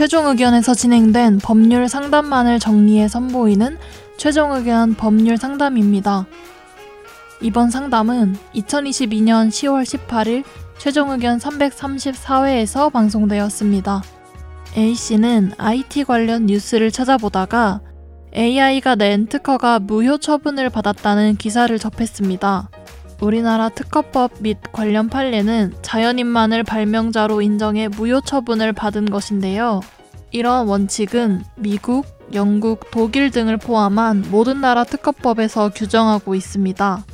최종 의견에서 진행된 법률 상담만을 정리해 선보이는 최종 의견 법률 상담입니다. 이번 상담은 2022년 10월 18일 최종 의견 334회에서 방송되었습니다. A씨는 IT 관련 뉴스를 찾아보다가 AI가 낸 특허가 무효 처분을 받았다는 기사를 접했습니다. 우리나라 특허법 및 관련 판례는 자연인만을 발명자로 인정해 무효 처분을 받은 것인데요. 이러한 원칙은 미국, 영국, 독일 등을 포함한 모든 나라 특허법에서 규정하고 있습니다.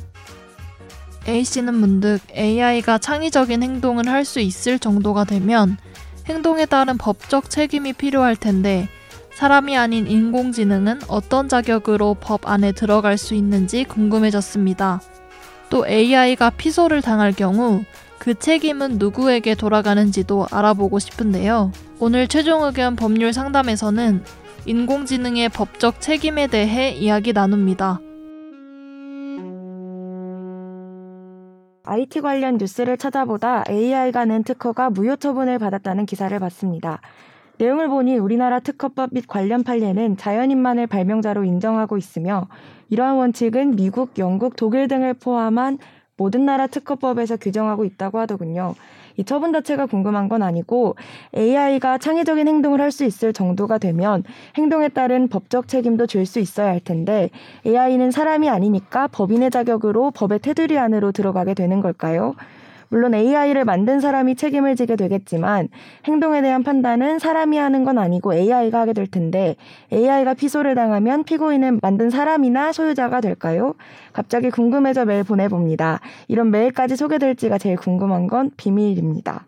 A씨는 문득 AI가 창의적인 행동을 할 수 있을 정도가 되면 행동에 따른 법적 책임이 필요할 텐데 사람이 아닌 인공지능은 어떤 자격으로 법 안에 들어갈 수 있는지 궁금해졌습니다. 또 AI가 피소를 당할 경우 그 책임은 누구에게 돌아가는지도 알아보고 싶은데요. 오늘 최종 의견 법률 상담에서는 인공지능의 법적 책임에 대해 이야기 나눕니다. IT 관련 뉴스를 찾아보다 AI가 낸 특허가 무효 처분을 받았다는 기사를 봤습니다. 내용을 보니 우리나라 특허법 및 관련 판례는 자연인만을 발명자로 인정하고 있으며 이러한 원칙은 미국, 영국, 독일 등을 포함한 모든 나라 특허법에서 규정하고 있다고 하더군요. 이 처분 자체가 궁금한 건 아니고 AI가 창의적인 행동을 할 수 있을 정도가 되면 행동에 따른 법적 책임도 질수 있어야 할 텐데 AI는 사람이 아니니까 법인의 자격으로 법의 테두리 안으로 들어가게 되는 걸까요? 물론 AI를 만든 사람이 책임을 지게 되겠지만 행동에 대한 판단은 사람이 하는 건 아니고 AI가 하게 될 텐데 AI가 피소를 당하면 피고인은 만든 사람이나 소유자가 될까요? 갑자기 궁금해져 메일 보내봅니다. 이런 메일까지 소개될지가 제일 궁금한 건 비밀입니다.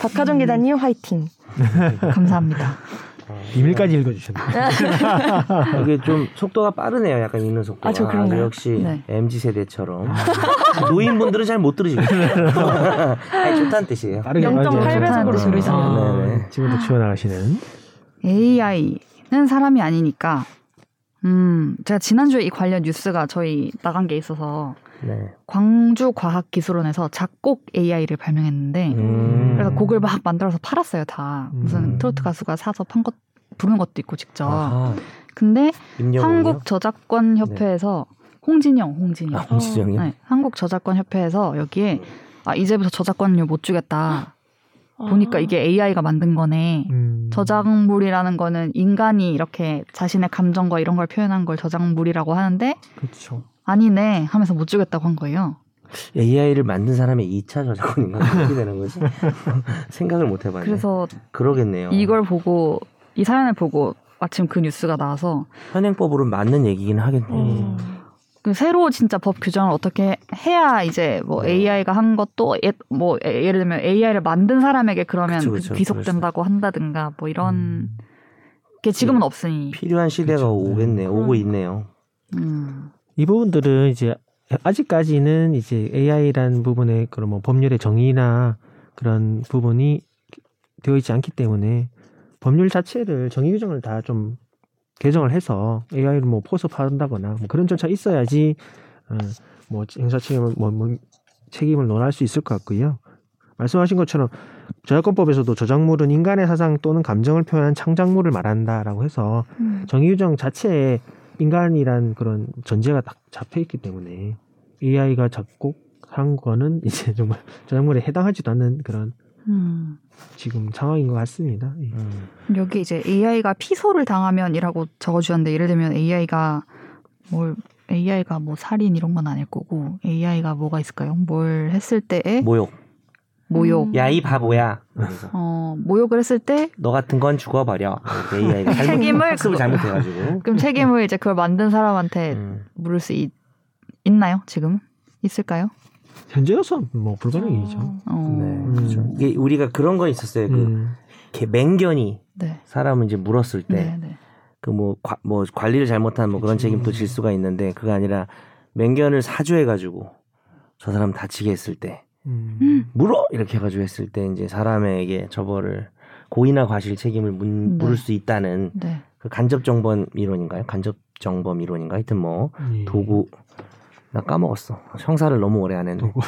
박하정 기자님 화이팅. 감사합니다. 비밀까지 읽어주셨네요. 이게 좀 속도가 빠르네요. 약간 읽는 속도가. 아, 저 그런가요? 역시 네. MZ 세대처럼 노인분들은 잘 못 들으시겠죠. 아니, 좋다는 뜻이에요. 빠르게 0.8배속으로 맞아요. 들으시네요. 아. 지금부터 치워나가시는. AI는 사람이 아니니까. 음, 제가 지난주에 이 관련 뉴스가 저희 나간 게 있어서 네. 광주과학기술원에서 작곡 AI를 발명했는데 음. 그래서 곡을 막 만들어서 팔았어요 다 무슨 음. 트로트 가수가 사서 판 것 부르는 것도 있고 직접 아하. 근데? 한국 저작권 협회에서 홍진영 홍진영 아, 홍시정이요? 네, 한국 저작권 협회에서 여기에 아 이제부터 저작권료 못 주겠다 보니까 이게 AI가 만든 거네 음. 저작물이라는 거는 인간이 이렇게 자신의 감정과 이런 걸 표현한 걸 저작물이라고 하는데 그렇죠. 아니네 하면서 못 주겠다고 한 거예요. AI를 만든 사람의 2차 저작권인가 어떻게 되는 거지? 생각을 못 해봤네. 그래서 그러겠네요. 이걸 보고 이 사연을 보고 마침 그 뉴스가 나와서 현행법으로 맞는 얘기긴 하겠네요. 음. 그 새로 진짜 법 규정을 어떻게 해야 이제 뭐 네. AI가 한 것도 예, 뭐 예- 예를 들면 AI를 만든 사람에게 그러면 그쵸, 그 그쵸, 귀속된다고 한다든가 뭐 이런 음. 게 지금은 없으니. 필요한 시대가 그쵸. 오겠네. 음. 오고 있네요. 음. 이 부분들은 이제 아직까지는 이제 AI라는 부분의 그런 뭐 법률의 정의나 그런 부분이 되어 있지 않기 때문에 법률 자체를 정의 규정을 다 좀 개정을 해서 AI를 뭐 포섭한다거나 뭐 그런 절차 있어야지 어, 뭐 행사 책임을 뭐, 뭐 책임을 논할 수 있을 것 같고요. 말씀하신 것처럼 저작권법에서도 저작물은 인간의 사상 또는 감정을 표현한 창작물을 말한다라고 해서 음. 정의 규정 자체에 인간이란 그런 전제가 딱 잡혀 있기 때문에 AI가 작곡한 거는 이제 정말 저작물에 해당하지도 않는 그런 음. 지금 상황인 것 같습니다. 예. 음. 여기 이제 AI가 피소를 당하면이라고 적어주셨는데 예를 들면 AI가 뭘 AI가 뭐 살인 이런 건 아닐 거고 AI가 뭐가 있을까요? 뭘 했을 때에 모욕. 모욕, 음. 야이 바보야. 어 모욕을 했을 때 너 같은 건 죽어버려. 이렇게 AI가 잘못, 책임을 학습을 그거- 잘못해가지고. 그럼 책임을 이제 그걸 만든 사람한테 음. 물을 수 있, 있나요? 지금 있을까요? 현재로서 뭐 불가능이죠. 어, 네, 그렇죠. 이게 우리가 그런 건 있었어요. 그 음. 이렇게 맹견이 네, 사람을 이제 물었을 때 네, 네. 그뭐뭐 관리를 잘못한 뭐 그런 책임도 질 수가 있는데 그가 아니라 맹견을 사주해가지고 저 사람 다치게 했을 때 음. 물어 이렇게 해가지고 했을 때 이제 사람에게 저벌을 고의나 과실 책임을 문, 네. 물을 수 있다는 네. 그 간접 정범 이론인가요? 간접 정범 이론인가? 하여튼 뭐 예. 도구 나 까먹었어. 형사를 너무 오래 안 했네. 도구.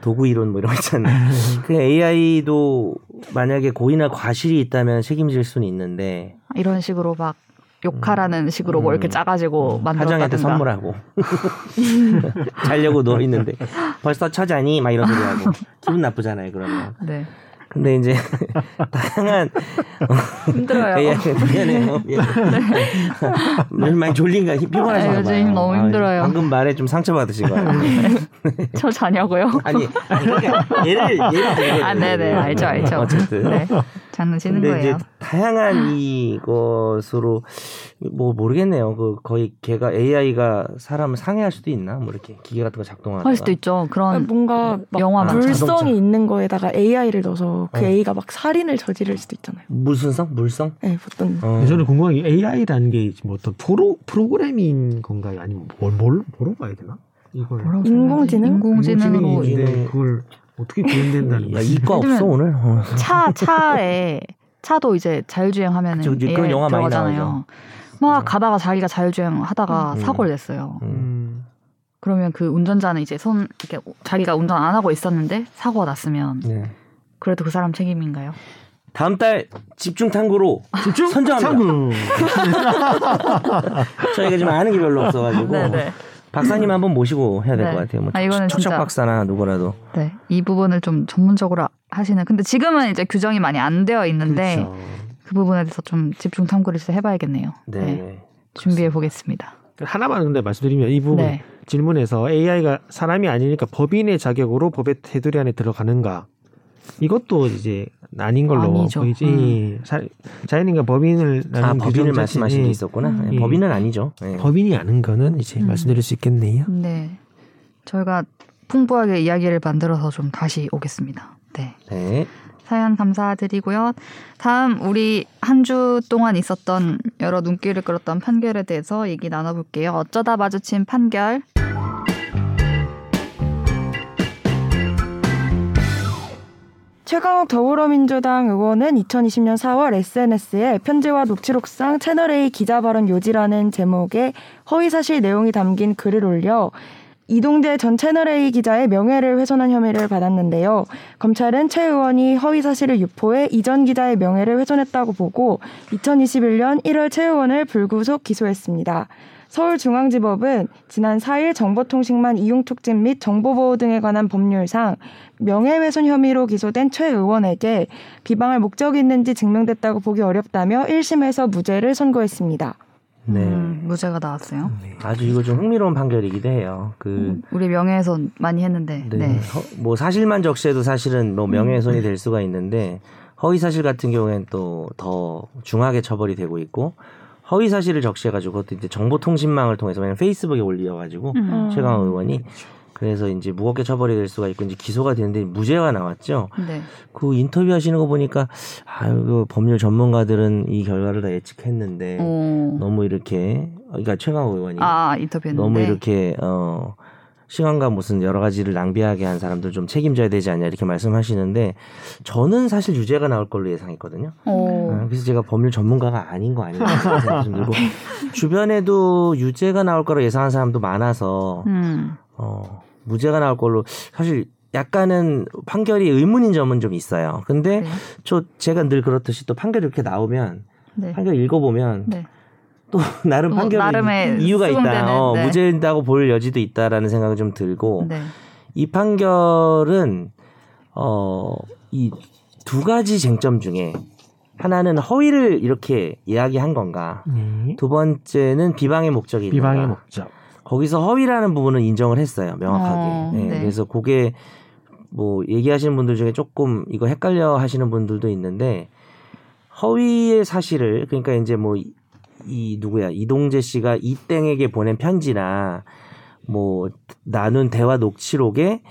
도구 이론 뭐 이런 거 있잖아요. 그 AI도 만약에 고의나 과실이 있다면 책임질 수는 있는데 이런 식으로 막 욕하라는 식으로 뭐 이렇게 음. 짜가지고 만들었다든가. 선물하고 자려고 누워 있는데 벌써 처자니 막 이런 소리 하고 기분 나쁘잖아요 그러면. 네. 근데 이제 다양한 힘들어요. AI 미안해요. 요즘 많이 졸린가 피곤하신가 네, 요즘 봐요. 너무 아, 힘들어요. 방금 말에 좀 상처받으신 거예요. 저 자냐고요? 아니, 아니 그러니까 예를 예를 들면 아, 네네. 알죠, 알죠. 어쨌든 네. 장난치는 근데 거예요. 이제 다양한 이것으로 뭐 모르겠네요. 그 거의 걔가 AI가 사람을 상해할 수도 있나? 뭐 이렇게 기계 같은 거 작동하다가 할 수도 있죠. 그런 뭔가 자동차. 물성이 있는 거에다가 AI를 넣어서 그 어. A가 막 살인을 저지를 수도 있잖아요. 무슨성? 물성? 네, 어떤 어. 저는 궁금한 게 AI라는 게 뭐 어떤 프로 프로그램인 건가요? 아니면 뭘, 뭘 뭐로 봐야 되나? 이걸 뭐라고 인공지능? 인공지능으로 인공지능인데 그걸 어떻게 구현된다는 야, 거지? 이과 없어 오늘? 어. 차 차에 차도 이제 자율주행하면 은 그쵸, 이제 그런 AI 영화 많이. 나오죠. 막 가다가 자기가 자율주행 하다가 음. 사고를 냈어요. 음. 음. 그러면 그 운전자는 이제 손 이렇게 자기가 운전 안 하고 있었는데 사고가 났으면 네. 그래도 그 사람 책임인가요? 다음 달 집중 탐구로 집중 선정합니다. 참고. 저희가 지금 아는 게 별로 없어가지고 네네. 박사님 한번 모시고 해야 될 네. 것 같아요. 뭐 아, 이거는 척척 진짜- 박사나 누구라도. 네. 이 부분을 좀 전문적으로 하시는. 근데 지금은 이제 규정이 많이 안 되어 있는데 그렇죠. 그 부분에 대해서 좀 집중 탐구를 해봐야겠네요. 네. 네. 준비해 보겠습니다. 하나만 근데 말씀드리면 이 부분 네. 질문에서 AI가 사람이 아니니까 법인의 자격으로 법의 테두리 안에 들어가는가? 이것도 이제 아닌 걸로 아니죠. 보이지. 음. 사- 자연인과 법인을 아 법인을 말씀하신 게 있었구나. 음. 네, 법인은 아니죠. 네. 법인이 아는 거는 이제 음. 말씀드릴 수 있겠네요. 네. 저희가 풍부하게 이야기를 만들어서 좀 다시 오겠습니다. 네. 네. 사연 감사드리고요. 다음 우리 한 주 동안 있었던 여러 눈길을 끌었던 판결에 대해서 얘기 나눠볼게요. 어쩌다 마주친 판결. 최강욱 더불어민주당 의원은 2020년 4월 SNS에 편지와 녹취록상 채널A 기자 발언 요지라는 제목의 허위사실 내용이 담긴 글을 올려 이동재 전 채널A 기자의 명예를 훼손한 혐의를 받았는데요. 검찰은 최 의원이 허위 사실을 유포해 이전 기자의 명예를 훼손했다고 보고 2021년 1월 최 의원을 불구속 기소했습니다. 서울중앙지법은 지난 4일 정보통신망 이용촉진 및 정보보호 등에 관한 법률상 명예훼손 혐의로 기소된 최 의원에게 비방할 목적이 있는지 증명됐다고 보기 어렵다며 1심에서 무죄를 선고했습니다. 네. 음, 무죄가 나왔어요. 아주 이거 좀 흥미로운 판결이기도 해요. 그 음, 우리 명예훼손 많이 했는데. 네. 네. 허- 뭐 사실만 적시해도 사실은 뭐 명예훼손이 될 수가 있는데 허위 사실 같은 경우에는 또 더 중하게 처벌이 되고 있고 허위 사실을 적시해가지고 그것도 이제 정보통신망을 통해서 왜냐면 페이스북에 올려가지고 음. 최강 의원이 그래서 이제 무겁게 처벌이 될 수가 있고 이제 기소가 되는데 무죄가 나왔죠. 네. 그 인터뷰 하시는 거 보니까 아유 그 법률 전문가들은 이 결과를 다 예측했는데 오. 너무 이렇게 그러니까 최강 의원이 아, 인터뷰했는데. 너무 이렇게 어 시간과 무슨 여러 가지를 낭비하게 한 사람들 좀 책임져야 되지 않냐 이렇게 말씀하시는데 저는 사실 유죄가 나올 걸로 예상했거든요. 오. 어, 그래서 제가 법률 전문가가 아닌 거 아닌가 생각이 좀 들고 주변에도 유죄가 나올 거로 예상한 사람도 많아서 음. 어 무죄가 나올 걸로 사실 약간은 판결이 의문인 점은 좀 있어요. 근데 네. 저 제가 늘 그렇듯이 또 판결이 이렇게 나오면 네. 판결 읽어보면 네. 또 나름 또 판결이 나름의 이유가 있다. 수긍되는, 어, 네. 무죄다고 볼 여지도 있다라는 생각이 좀 들고 네. 이 판결은 어이 두 가지 쟁점 중에 하나는 허위를 이렇게 이야기한 건가. 네. 두 번째는 비방의 목적이 있는가. 비방의 목적. 거기서 허위라는 부분은 인정을 했어요. 명확하게. 어, 네, 네. 그래서 그게 뭐 얘기하시는 분들 중에 조금 이거 헷갈려 하시는 분들도 있는데 허위의 사실을 그러니까 이제 뭐 이 누구야 이동재 씨가 이땡에게 보낸 편지나 뭐 나눈 대화 녹취록에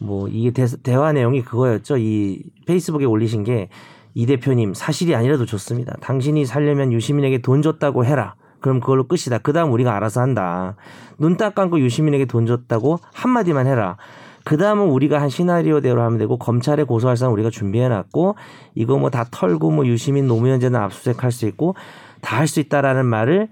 뭐 이게 대, 대화 내용이 그거였죠. 이 페이스북에 올리신 게 이 대표님 사실이 아니라도 좋습니다. 당신이 살려면 유시민에게 돈 줬다고 해라. 그럼 그걸로 끝이다. 그 다음 우리가 알아서 한다. 눈 딱 감고 유시민에게 돈 줬다고 한마디만 해라. 그 다음은 우리가 한 시나리오대로 하면 되고 검찰에 고소할 사람 우리가 준비해놨고 이거 뭐 다 털고 뭐 유시민 노무현 재단 압수수색 할 수 있고 다 할 수 있다라는 말을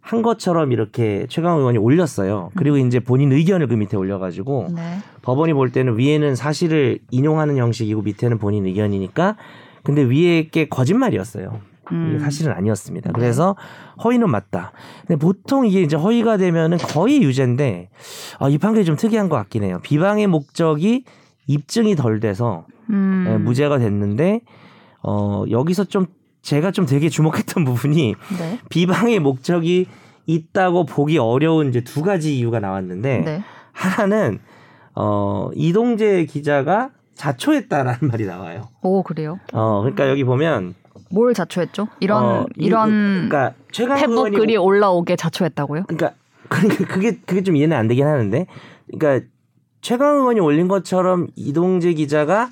한 것처럼 이렇게 최강 의원이 올렸어요. 그리고 이제 본인 의견을 그 밑에 올려가지고 네. 법원이 볼 때는 위에는 사실을 인용하는 형식이고 밑에는 본인 의견이니까 근데 위에 게 거짓말이었어요. 음. 사실은 아니었습니다. 그래서 허위는 맞다. 근데 보통 이게 이제 허위가 되면은 거의 유죄인데 아, 이 판결이 좀 특이한 것 같긴 해요. 비방의 목적이 입증이 덜 돼서 음. 예, 무죄가 됐는데 어, 여기서 좀 제가 좀 되게 주목했던 부분이 네. 비방의 목적이 있다고 보기 어려운 이제 두 가지 이유가 나왔는데 네. 하나는 어, 이동재 기자가 자초했다라는 말이 나와요. 오 그래요? 어, 그러니까 여기 보면 뭘 자초했죠? 이런 어, 이- 이런 그러니까 최강 페북 의원이 글이 올라오게 자초했다고요? 그러니까 그게 그게 그게 좀 이해는 안 되긴 하는데 그러니까 최강 의원이 올린 것처럼 이동재 기자가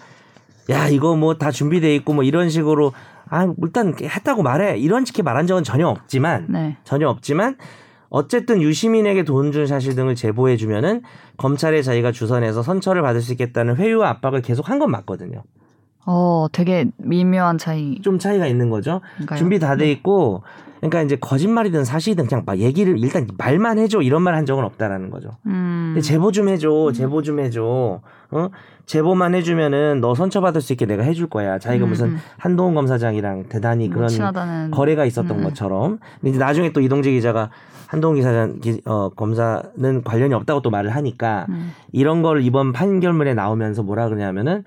야 이거 뭐 다 준비돼 있고 뭐 이런 식으로 아 일단 했다고 말해 이런 식의 말한 적은 전혀 없지만 네. 전혀 없지만 어쨌든 유시민에게 돈 준 사실 등을 제보해 주면은 검찰에 자기가 주선해서 선처를 받을 수 있겠다는 회유와 압박을 계속 한 건 맞거든요. 어 되게 미묘한 차이. 좀 차이가 있는 거죠. 준비 다 돼 있고 그러니까 이제 거짓말이든 사실이든 그냥 막 얘기를 일단 말만 해줘 이런 말 한 적은 없다라는 거죠. 음. 근데 제보 좀 해줘, 제보 좀 해줘. 어? 제보만 해주면은 너 선처받을 수 있게 내가 해줄 거야. 자기가 음, 무슨 음. 한동훈 검사장이랑 대단히 뭐 그런 친하다는 거래가 있었던 음. 것처럼. 근데 이제 나중에 또 이동재 기자가 한동훈 기사장 기- 어, 검사는 관련이 없다고 또 말을 하니까 음. 이런 걸 이번 판결문에 나오면서 뭐라 그러냐면은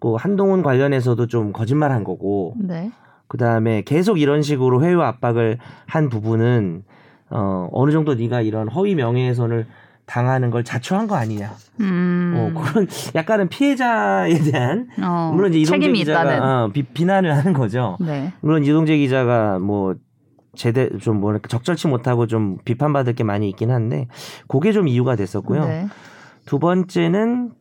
그 한동훈 관련해서도 좀 거짓말한 거고 네. 그 다음에 계속 이런 식으로 회유 압박을 한 부분은 어 어느 정도 네가 이런 허위 명예훼손을 당하는 걸 자초한 거 아니냐. 음. 어 그런 약간은 피해자에 대한 어, 물론 이제 이동재 책임이 기자가 있다는. 어, 비, 비난을 하는 거죠. 네. 물론 이동재 기자가 뭐 제대 좀 뭐랄까 적절치 못하고 좀 비판받을 게 많이 있긴 한데 그게 좀 이유가 됐었고요. 네. 두 번째는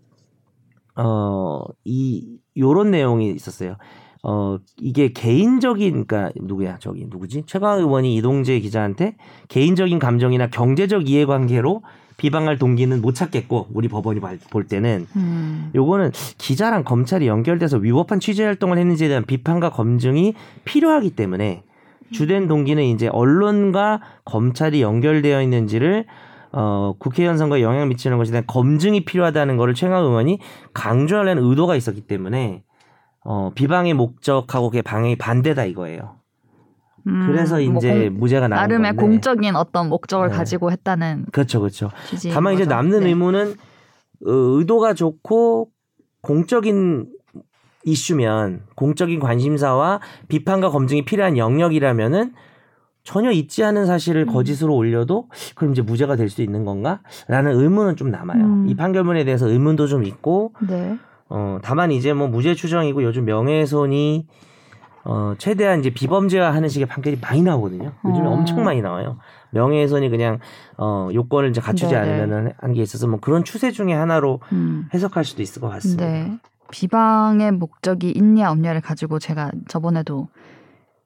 어이 요런 내용이 있었어요. 어 이게 개인적인 그러니까 누구야 저기 누구지 최강 의원이 이동재 기자한테 개인적인 감정이나 경제적 이해관계로 비방할 동기는 못 찾겠고 우리 법원이 발- 볼 때는 음. 요거는 기자랑 검찰이 연결돼서 위법한 취재 활동을 했는지에 대한 비판과 검증이 필요하기 때문에 주된 동기는 이제 언론과 검찰이 연결되어 있는지를 어, 국회의원 선거에 영향 미치는 것에 대한 검증이 필요하다는 것을 최강 의원이 강조하려는 의도가 있었기 때문에 어, 비방의 목적하고 그게 방향이 반대다 이거예요. 음, 그래서 뭐 이제 공- 무죄가 나온 나름의 건데. 공적인 어떤 목적을 네. 가지고 했다는 그렇죠, 그렇죠. 다만 이제 거죠. 남는 네. 의무는 어, 의도가 좋고 공적인 이슈면 공적인 관심사와 비판과 검증이 필요한 영역이라면은 전혀 있지 않은 사실을 음. 거짓으로 올려도 그럼 이제 무죄가 될 수 있는 건가?라는 의문은 좀 남아요. 음. 이 판결문에 대해서 의문도 좀 있고 네. 어 다만 이제 뭐 무죄 추정이고 요즘 명예훼손이 어 최대한 이제 비범죄화 하는 식의 판결이 많이 나오거든요. 요즘에 어. 엄청 많이 나와요. 명예훼손이 그냥 어 요건을 이제 갖추지 네네. 않으면 한게 있어서 뭐 그런 추세 중에 하나로 음. 해석할 수도 있을 것 같습니다. 네. 비방의 목적이 있냐 없냐를 가지고 제가 저번에도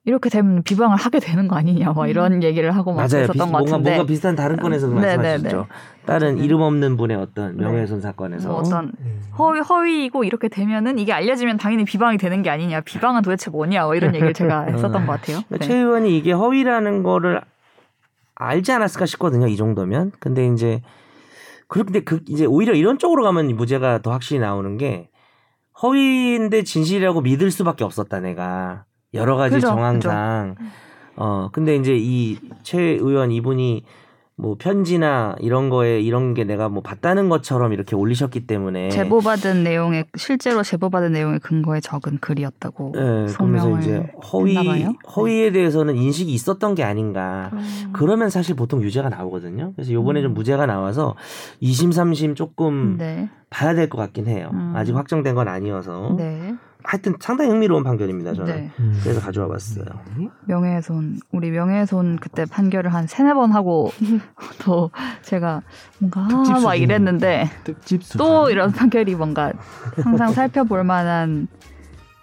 이렇게 되면 비방을 하게 되는 거 아니냐 뭐 이런 얘기를 하고 막 맞아요. 비슷, 것 뭔가 같은데 뭔가 비슷한 다른 건에서 네, 말씀하셨죠. 네, 다른 네. 이름 없는 분의 어떤 네. 명예훼손 사건에서 뭐 어떤 음. 허위 허위이고 이렇게 되면은 이게 알려지면 당연히 비방이 되는 게 아니냐 비방은 도대체 뭐냐 뭐 이런 얘기를 제가 했었던 것 같아요. 그러니까 네. 최 의원이 이게 허위라는 거를 알지 않았을까 싶거든요. 이 정도면. 근데 이제 그런데 그 이제 오히려 이런 쪽으로 가면 이 무죄가 더 확실히 나오는 게 허위인데 진실이라고 믿을 수밖에 없었다 내가 여러 가지 그죠, 정황상 어 근데 이제 이 최 의원 이분이 뭐 편지나 이런 거에 이런 게 내가 뭐 봤다는 것처럼 이렇게 올리셨기 때문에 제보받은 내용에 실제로 제보받은 내용에 근거에 적은 글이었다고 예, 그러면서 이제 허위. 허위에 대해서는 인식이 있었던 게 아닌가. 음. 그러면 사실 보통 유죄가 나오거든요. 그래서 요번에 좀 무죄가 나와서 2심, 3심 조금 네. 봐야 될 것 같긴 해요. 음. 아직 확정된 건 아니어서. 네. 하여튼 상당히 흥미로운 판결입니다. 저는. 네. 음. 그래서 가져와 봤어요. 명예훼손 우리 명예훼손 그때 판결을 한 세네 번 하고 또 제가 뭔가 특집 아, 막 수준. 이랬는데 특집. 또 이런 판결이 뭔가 항상 살펴볼 만한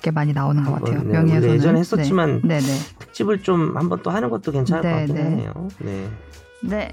게 많이 나오는 것 같아요. 네, 명예훼손은 원래 예전에 했었지만 네, 네, 특집을 좀 한번 또 하는 것도 괜찮을 네, 것 같긴 네. 하네요. 네. 네. 네.